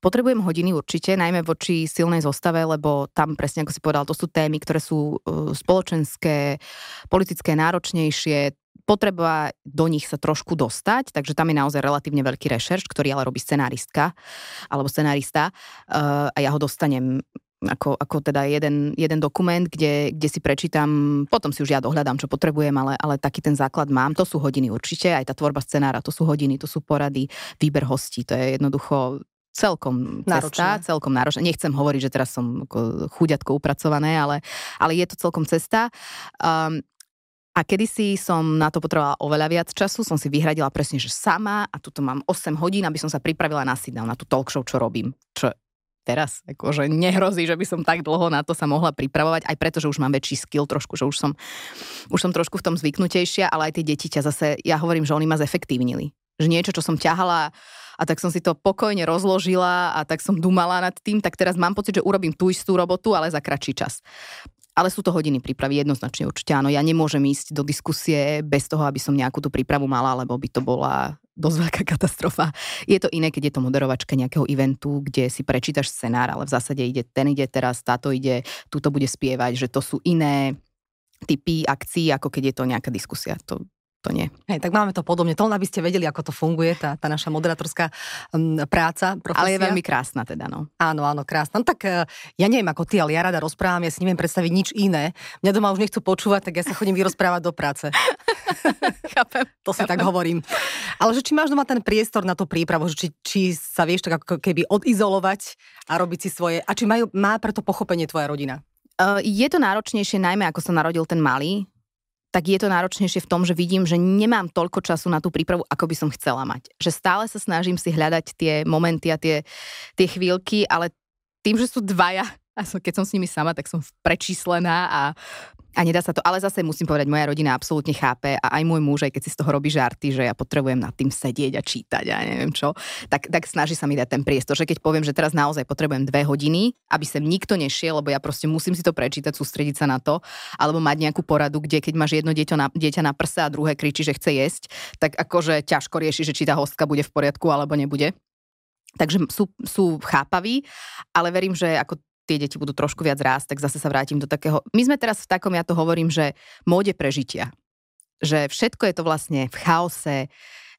Potrebujem hodiny určite, najmä voči silnej zostave, lebo tam presne, ako si povedal, to sú témy, ktoré sú spoločenské, politické, náročnejšie, potreba do nich sa trošku dostať, takže tam je naozaj relatívne veľký rešerš, ktorý ale robí scenáristka alebo scenárista uh, a ja ho dostanem ako, ako teda jeden, jeden dokument, kde, kde si prečítam, potom si už ja dohľadám, čo potrebujem, ale, ale taký ten základ mám. To sú hodiny určite, aj tá tvorba scenára, to sú hodiny, to sú porady, výber hostí, to je jednoducho celkom cesta, náročné. celkom náročné. Nechcem hovoriť, že teraz som chuďatko upracované, ale, ale je to celkom cesta. Um, a kedysi som na to potrebovala oveľa viac času, som si vyhradila presne, že sama a tuto mám 8 hodín, aby som sa pripravila na sit na tú talk show, čo robím. Čo teraz. Akože nehrozí, že by som tak dlho na to sa mohla pripravovať, aj preto, že už mám väčší skill trošku, že už som, už som trošku v tom zvyknutejšia, ale aj tie deti ťa zase, ja hovorím, že oni ma zefektívnili. Že niečo, čo som ťahala a tak som si to pokojne rozložila a tak som dumala nad tým, tak teraz mám pocit, že urobím tú istú robotu, ale za kratší čas. Ale sú to hodiny prípravy, jednoznačne určite áno. Ja nemôžem ísť do diskusie bez toho, aby som nejakú tú prípravu mala, lebo by to bola dosť veľká katastrofa. Je to iné, keď je to moderovačka nejakého eventu, kde si prečítaš scenár, ale v zásade ide, ten ide teraz, táto ide, túto bude spievať, že to sú iné typy akcií, ako keď je to nejaká diskusia. To, to nie. Hej, tak máme to podobne. To aby ste vedeli, ako to funguje, tá, tá naša moderátorská práca, profesia. Ale je veľmi krásna teda, no. Áno, áno, krásna. No tak uh, ja neviem ako ty, ale ja rada rozprávam, ja si neviem predstaviť nič iné. Mňa doma už nechcú počúvať, tak ja sa chodím vyrozprávať do práce. chápem. To si tak hovorím. Ale že či máš doma ten priestor na tú prípravu, že či, či sa vieš tak ako keby odizolovať a robiť si svoje, a či majú, má preto pochopenie tvoja rodina? Uh, je to náročnejšie, najmä ako sa narodil ten malý, tak je to náročnejšie v tom, že vidím, že nemám toľko času na tú prípravu, ako by som chcela mať. Že stále sa snažím si hľadať tie momenty a tie, tie chvíľky, ale tým, že sú dvaja, a keď som s nimi sama, tak som prečíslená a a nedá sa to, ale zase musím povedať, moja rodina absolútne chápe a aj môj muž, aj keď si z toho robí žarty, že ja potrebujem nad tým sedieť a čítať a neviem čo, tak, tak snaží sa mi dať ten priestor, že keď poviem, že teraz naozaj potrebujem dve hodiny, aby sem nikto nešiel, lebo ja proste musím si to prečítať, sústrediť sa na to, alebo mať nejakú poradu, kde keď máš jedno dieťa na, dieťa na prse a druhé kričí, že chce jesť, tak akože ťažko rieši, že či tá hostka bude v poriadku alebo nebude. Takže sú, sú chápaví, ale verím, že ako tie deti budú trošku viac rásť, tak zase sa vrátim do takého... My sme teraz v takom, ja to hovorím, že móde prežitia. Že všetko je to vlastne v chaose,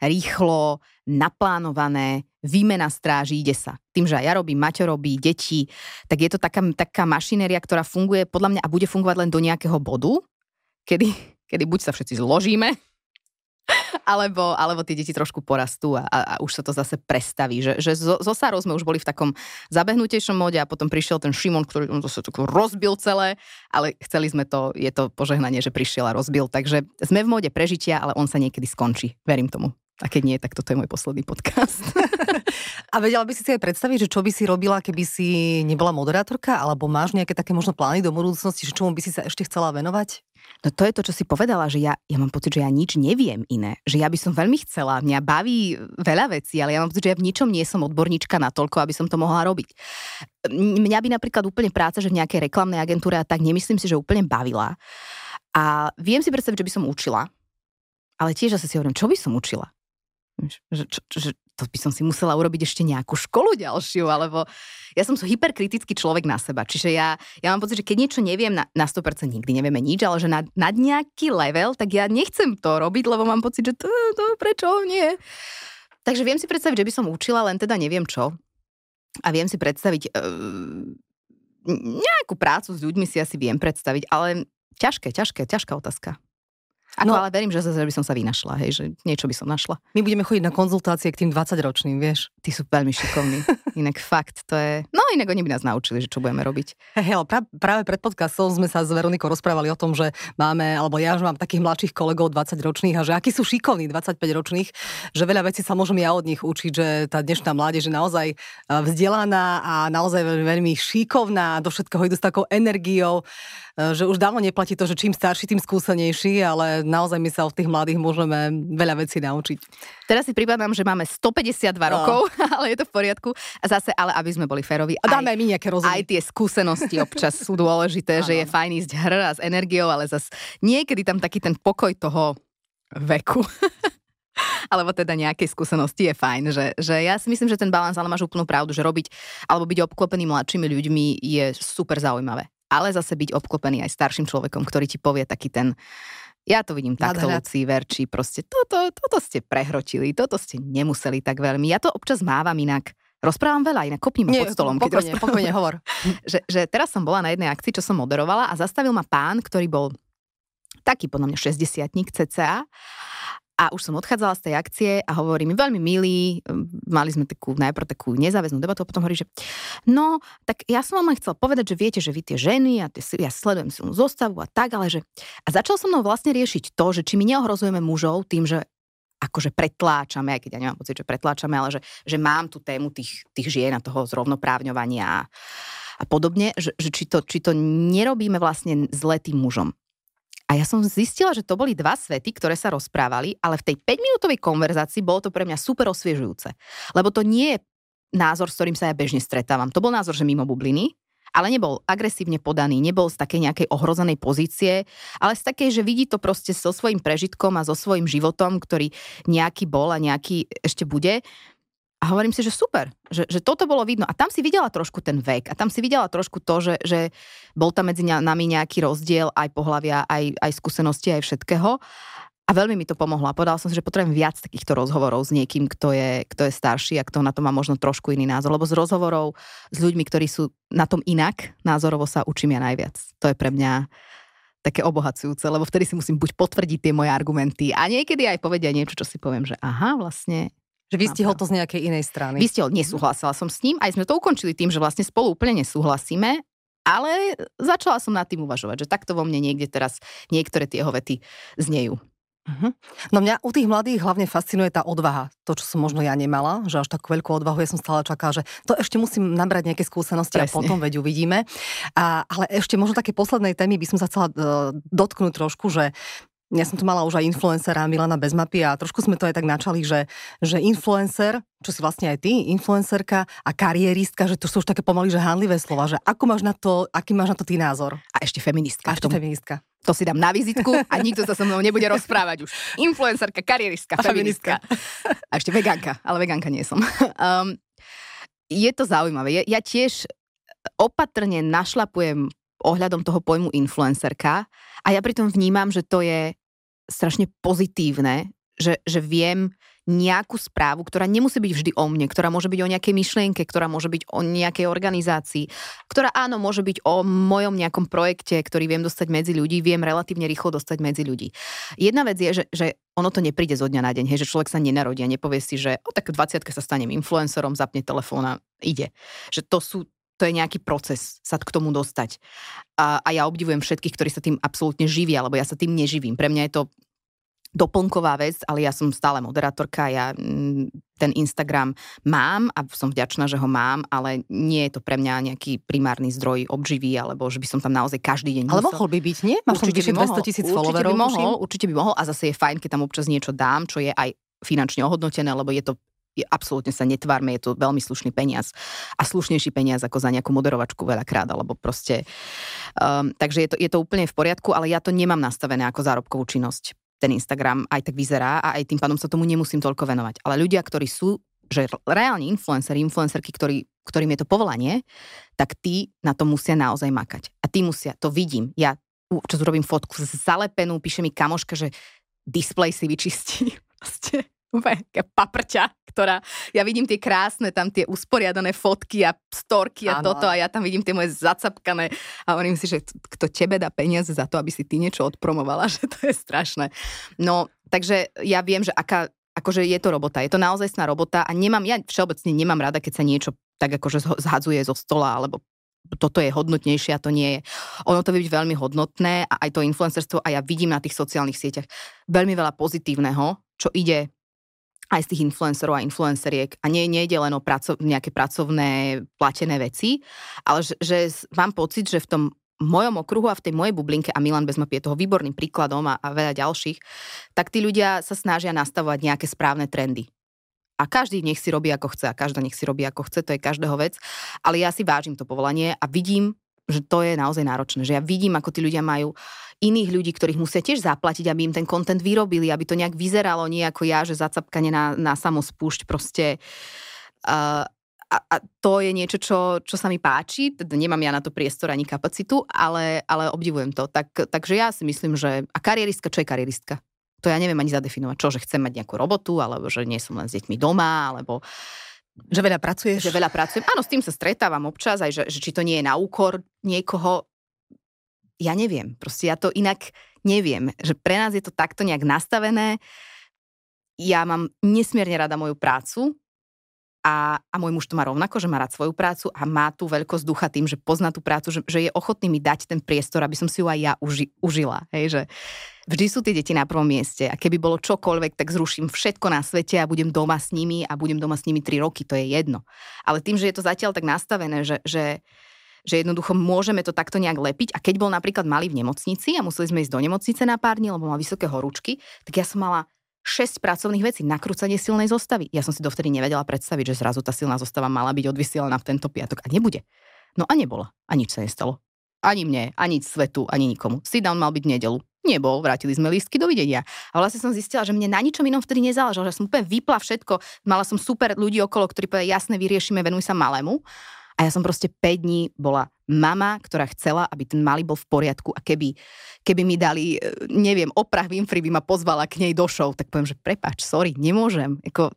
rýchlo, naplánované, výmena stráži, ide sa. Tým, že aj ja robím, Maťo robí, deti, tak je to taká, taká mašinéria, ktorá funguje podľa mňa a bude fungovať len do nejakého bodu, kedy, kedy buď sa všetci zložíme, alebo, alebo tie deti trošku porastú a, a, už sa to zase prestaví. Že, že zo, zo Sárou sme už boli v takom zabehnutejšom móde a potom prišiel ten Šimon, ktorý to sa rozbil celé, ale chceli sme to, je to požehnanie, že prišiel a rozbil. Takže sme v móde prežitia, ale on sa niekedy skončí. Verím tomu. A keď nie, tak toto je môj posledný podcast. A vedela by si si aj predstaviť, že čo by si robila, keby si nebola moderátorka, alebo máš nejaké také možno plány do budúcnosti, že čomu by si sa ešte chcela venovať? No to je to, čo si povedala, že ja, ja mám pocit, že ja nič neviem iné. Že ja by som veľmi chcela, mňa baví veľa vecí, ale ja mám pocit, že ja v ničom nie som odborníčka na toľko, aby som to mohla robiť. Mňa by napríklad úplne práca, že v nejakej reklamnej agentúre a tak nemyslím si, že úplne bavila. A viem si predstaviť, že by som učila, ale tiež zase si hovorím, čo by som učila? Že, čo, že to by som si musela urobiť ešte nejakú školu ďalšiu, alebo ja som hyperkritický človek na seba, čiže ja, ja mám pocit, že keď niečo neviem na, na 100% nikdy nevieme nič, ale že nad, nad nejaký level, tak ja nechcem to robiť, lebo mám pocit, že to, to prečo nie. Takže viem si predstaviť, že by som učila, len teda neviem čo. A viem si predstaviť uh, nejakú prácu s ľuďmi si asi viem predstaviť, ale ťažké, ťažké, ťažká otázka. Ako, no, ale verím, že zase by som sa vynašla, hej, že niečo by som našla. My budeme chodiť na konzultácie k tým 20-ročným, vieš. Ty sú veľmi šikovní. Inak fakt, to je... No inak oni by nás naučili, že čo budeme robiť. Hej, ale pra, práve pred podcastom sme sa s Veronikou rozprávali o tom, že máme, alebo ja že mám takých mladších kolegov 20-ročných a že akí sú šikovní 25-ročných, že veľa vecí sa môžem ja od nich učiť, že tá dnešná mládež je naozaj e, vzdelaná a naozaj veľmi šikovná, do všetkého idú s takou energiou že už dávno neplatí to, že čím starší, tým skúsenejší, ale naozaj my sa od tých mladých môžeme veľa vecí naučiť. Teraz si pripadám, že máme 152 no. rokov, ale je to v poriadku. A zase, ale aby sme boli férovi. A dáme aj, my nejaké rozumy. Aj tie skúsenosti občas sú dôležité, že je fajn ísť hr a s energiou, ale zase niekedy tam taký ten pokoj toho veku. alebo teda nejakej skúsenosti je fajn, že, že ja si myslím, že ten balans, ale máš úplnú pravdu, že robiť alebo byť obklopený mladšími ľuďmi je super zaujímavé. Ale zase byť obklopený aj starším človekom, ktorý ti povie taký ten ja to vidím takto, Lucí, Verči, proste toto, toto ste prehrotili, toto ste nemuseli tak veľmi. Ja to občas mávam inak. Rozprávam veľa, inak kopním pod stolom. Pokojne, keď pokojne, hovor. že, že teraz som bola na jednej akcii, čo som moderovala a zastavil ma pán, ktorý bol taký podľa mňa 60 cca a už som odchádzala z tej akcie a hovorí mi, veľmi milý, mali sme takú, najprv takú nezáväznú debatu a potom hovorí, že no, tak ja som vám len chcel povedať, že viete, že vy tie ženy a tie, ja sledujem silnú zostavu a tak, ale že... A začal som mnou vlastne riešiť to, že či my neohrozujeme mužov tým, že akože pretláčame, aj keď ja nemám pocit, že pretláčame, ale že, že mám tú tému tých, tých žien a toho zrovnoprávňovania a, a podobne, že, že či, to, či to nerobíme vlastne zle tým mužom. A ja som zistila, že to boli dva svety, ktoré sa rozprávali, ale v tej 5-minútovej konverzácii bolo to pre mňa super osviežujúce. Lebo to nie je názor, s ktorým sa ja bežne stretávam. To bol názor, že mimo bubliny, ale nebol agresívne podaný, nebol z takej nejakej ohrozenej pozície, ale z takej, že vidí to proste so svojím prežitkom a so svojím životom, ktorý nejaký bol a nejaký ešte bude a hovorím si, že super, že, že toto bolo vidno. A tam si videla trošku ten vek a tam si videla trošku to, že, že bol tam medzi nami nejaký rozdiel aj pohľavia, aj, aj skúsenosti, aj všetkého. A veľmi mi to pomohlo. A povedala som si, že potrebujem viac takýchto rozhovorov s niekým, kto je, kto je starší a kto na to má možno trošku iný názor. Lebo z rozhovorov s ľuďmi, ktorí sú na tom inak, názorovo sa učím ja najviac. To je pre mňa také obohacujúce, lebo vtedy si musím buď potvrdiť tie moje argumenty a niekedy aj povedia niečo, čo si poviem, že aha, vlastne že vy ste ho to z nejakej inej strany. Vy ste ho nesúhlasila som s ním, aj sme to ukončili tým, že vlastne spolu úplne nesúhlasíme, ale začala som nad tým uvažovať, že takto vo mne niekde teraz niektoré tie jeho vety znejú. Uh-huh. No mňa u tých mladých hlavne fascinuje tá odvaha. To, čo som možno ja nemala, že až takú veľkú odvahu, ja som stále čakala, že to ešte musím nabrať nejaké skúsenosti Presne. a potom veď uvidíme. A, ale ešte možno také poslednej témy by som sa chcela uh, dotknúť trošku, že ja som tu mala už aj influencera Milana Bezmapy a trošku sme to aj tak načali, že, že influencer, čo si vlastne aj ty, influencerka a karieristka, že to sú už také pomaly, že hánlivé slova, že ako máš na to, aký máš na to ty názor? A ešte feministka. A ešte feministka. To si dám na vizitku a nikto sa so mnou nebude rozprávať už. Influencerka, karieristka, feministka. A ešte vegánka, ale vegánka nie som. Um, je to zaujímavé. Ja, ja tiež opatrne našlapujem ohľadom toho pojmu influencerka a ja pritom vnímam, že to je strašne pozitívne, že, že viem nejakú správu, ktorá nemusí byť vždy o mne, ktorá môže byť o nejakej myšlienke, ktorá môže byť o nejakej organizácii, ktorá áno, môže byť o mojom nejakom projekte, ktorý viem dostať medzi ľudí, viem relatívne rýchlo dostať medzi ľudí. Jedna vec je, že, že ono to nepríde zo dňa na deň, hej, že človek sa nenarodí a nepovie si, že o tak 20 sa stanem influencerom, zapne telefón a ide. Že to sú to je nejaký proces sa k tomu dostať. A, a ja obdivujem všetkých, ktorí sa tým absolútne živia, lebo ja sa tým neživím. Pre mňa je to doplnková vec, ale ja som stále moderátorka, ja mm, ten Instagram mám a som vďačná, že ho mám, ale nie je to pre mňa nejaký primárny zdroj obživy, alebo že by som tam naozaj každý deň Ale musel. mohol by byť, nie? Máš určite by 200 tisíc followerov. Určite by mohol, určite by mohol a zase je fajn, keď tam občas niečo dám, čo je aj finančne ohodnotené, lebo je to absolútne sa netvárme, je to veľmi slušný peniaz a slušnejší peniaz ako za nejakú moderovačku veľakrát, alebo proste... Um, takže je to, je to úplne v poriadku, ale ja to nemám nastavené ako zárobkovú činnosť ten Instagram aj tak vyzerá a aj tým pádom sa tomu nemusím toľko venovať. Ale ľudia, ktorí sú, že reálne influenceri, influencerky, ktorí, ktorým je to povolanie, tak tí na to musia naozaj makať. A tí musia, to vidím. Ja čo urobím fotku zalepenú, píše mi kamoška, že display si vyčistí. Proste paprťa, ktorá, ja vidím tie krásne, tam tie usporiadané fotky a storky a ano. toto a ja tam vidím tie moje zacapkané a hovorím si, že kto tebe dá peniaze za to, aby si ty niečo odpromovala, že to je strašné. No, takže ja viem, že aká, akože je to robota, je to naozaj sná robota a nemám, ja všeobecne nemám rada, keď sa niečo tak akože zhadzuje zo stola alebo toto je hodnotnejšie a to nie je. Ono to vie byť veľmi hodnotné a aj to influencerstvo a ja vidím na tých sociálnych sieťach veľmi veľa pozitívneho, čo ide aj z tých influencerov a influenceriek. A nie, nejde len o praco- nejaké pracovné platené veci, ale že, že mám pocit, že v tom mojom okruhu a v tej mojej bublinke, a Milan Bezmap je toho výborným príkladom a, a veľa ďalších, tak tí ľudia sa snažia nastavovať nejaké správne trendy. A každý nech si robí ako chce a každá nech si robí ako chce, to je každého vec. Ale ja si vážim to povolanie a vidím, že to je naozaj náročné. Že ja vidím, ako tí ľudia majú iných ľudí, ktorých musia tiež zaplatiť, aby im ten kontent vyrobili, aby to nejak vyzeralo, nie ako ja, že zacapkanie na, na samospúšť proste. Uh, a, a to je niečo, čo, čo sa mi páči, teda nemám ja na to priestor ani kapacitu, ale, ale obdivujem to. Tak, takže ja si myslím, že... A karieristka, čo je karieristka? To ja neviem ani zadefinovať, čo, že chcem mať nejakú robotu, alebo že nie som len s deťmi doma, alebo že veľa pracuješ? Že veľa pracujem. Áno, s tým sa stretávam občas, aj že, že či to nie je na úkor niekoho ja neviem, proste ja to inak neviem, že pre nás je to takto nejak nastavené. Ja mám nesmierne rada moju prácu a, a môj muž to má rovnako, že má rád svoju prácu a má tú veľkosť ducha tým, že pozná tú prácu, že, že je ochotný mi dať ten priestor, aby som si ju aj ja uži, užila. Hej, že vždy sú tie deti na prvom mieste a keby bolo čokoľvek, tak zruším všetko na svete a budem doma s nimi a budem doma s nimi tri roky, to je jedno. Ale tým, že je to zatiaľ tak nastavené, že, že že jednoducho môžeme to takto nejak lepiť. A keď bol napríklad malý v nemocnici a museli sme ísť do nemocnice na pár dní, lebo mal vysoké horúčky, tak ja som mala 6 pracovných vecí, nakrúcanie silnej zostavy. Ja som si dovtedy nevedela predstaviť, že zrazu tá silná zostava mala byť odvysielaná v tento piatok a nebude. No a nebola. A nič sa nestalo. Ani mne, ani svetu, ani nikomu. Sit down mal byť nedelu. Nebol, vrátili sme lístky, dovidenia. A vlastne som zistila, že mne na ničom inom vtedy nezáležalo, že som úplne vypla všetko. Mala som super ľudí okolo, ktorí povedali, jasne, vyriešime, venuj sa malému. A ja som proste 5 dní bola mama, ktorá chcela, aby ten malý bol v poriadku a keby, keby mi dali, e, neviem, Oprah Winfrey by ma pozvala k nej do show, tak poviem, že prepač, sorry, nemôžem. Eko,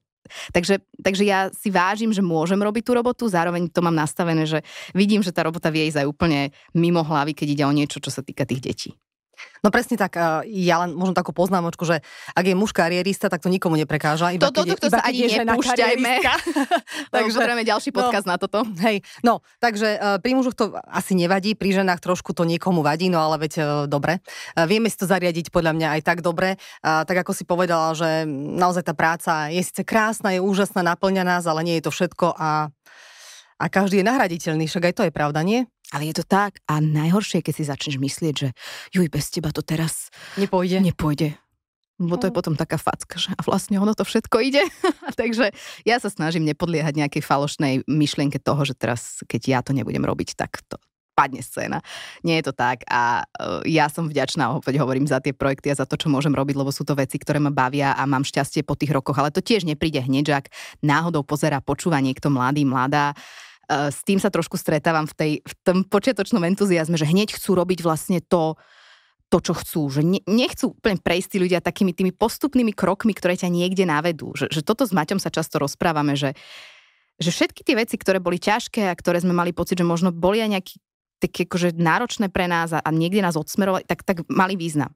takže, takže ja si vážim, že môžem robiť tú robotu, zároveň to mám nastavené, že vidím, že tá robota vie ísť aj úplne mimo hlavy, keď ide o niečo, čo sa týka tých detí. No presne tak, ja len možno takú poznámočku, že ak je muž karierista, tak to nikomu neprekáža. Iba toto, to, to, sa ani nepúšťajme. takže potrebujeme ďalší podcast no, na toto. Hej, no, takže pri mužoch to asi nevadí, pri ženách trošku to niekomu vadí, no ale veď e, dobre. E, vieme si to zariadiť podľa mňa aj tak dobre. Tak ako si povedala, že naozaj tá práca je síce krásna, je úžasná, naplňa nás, ale nie je to všetko a a každý je nahraditeľný, však aj to je pravda, nie? Ale je to tak. A najhoršie, keď si začneš myslieť, že juj, bez teba to teraz nepôjde. nepôjde. Bo to je no. potom taká facka, že a vlastne ono to všetko ide. Takže ja sa snažím nepodliehať nejakej falošnej myšlienke toho, že teraz, keď ja to nebudem robiť, tak to padne scéna. Nie je to tak a uh, ja som vďačná, opäť hovorím, za tie projekty a za to, čo môžem robiť, lebo sú to veci, ktoré ma bavia a mám šťastie po tých rokoch, ale to tiež nepríde hneď, že ak náhodou pozera, počúva niekto mladý, mladá, s tým sa trošku stretávam v, tej, v tom počiatočnom entuziasme, že hneď chcú robiť vlastne to, to, čo chcú. Že ne, nechcú úplne prejsť tí ľudia takými tými postupnými krokmi, ktoré ťa niekde navedú. Že, že toto s Maťom sa často rozprávame, že, že všetky tie veci, ktoré boli ťažké a ktoré sme mali pocit, že možno boli aj nejaký také akože náročné pre nás a, a niekde nás odsmerovali, tak, tak mali význam.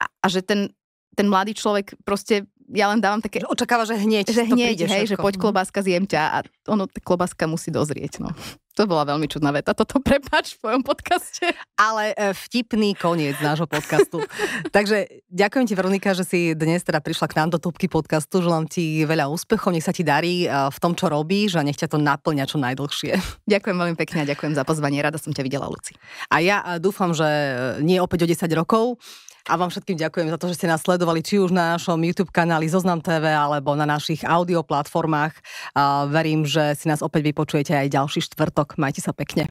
A, a že ten, ten mladý človek proste ja len dávam také... Očakáva, že hneď Že hneď, hej, všetko. že poď klobáska zjem ťa a ono, tá klobáska musí dozrieť, no. To bola veľmi čudná veta, toto prepač v tvojom podcaste. Ale e, vtipný koniec nášho podcastu. Takže ďakujem ti, Veronika, že si dnes teda prišla k nám do Topky podcastu. Želám ti veľa úspechov, nech sa ti darí e, v tom, čo robíš a nech ťa to naplňa čo najdlhšie. Ďakujem veľmi pekne a ďakujem za pozvanie. Rada som ťa videla, Luci. A ja e, dúfam, že nie opäť o 10 rokov, a vám všetkým ďakujem za to, že ste nás sledovali či už na našom YouTube kanáli Zoznam TV alebo na našich audio platformách. verím, že si nás opäť vypočujete aj ďalší štvrtok. Majte sa pekne.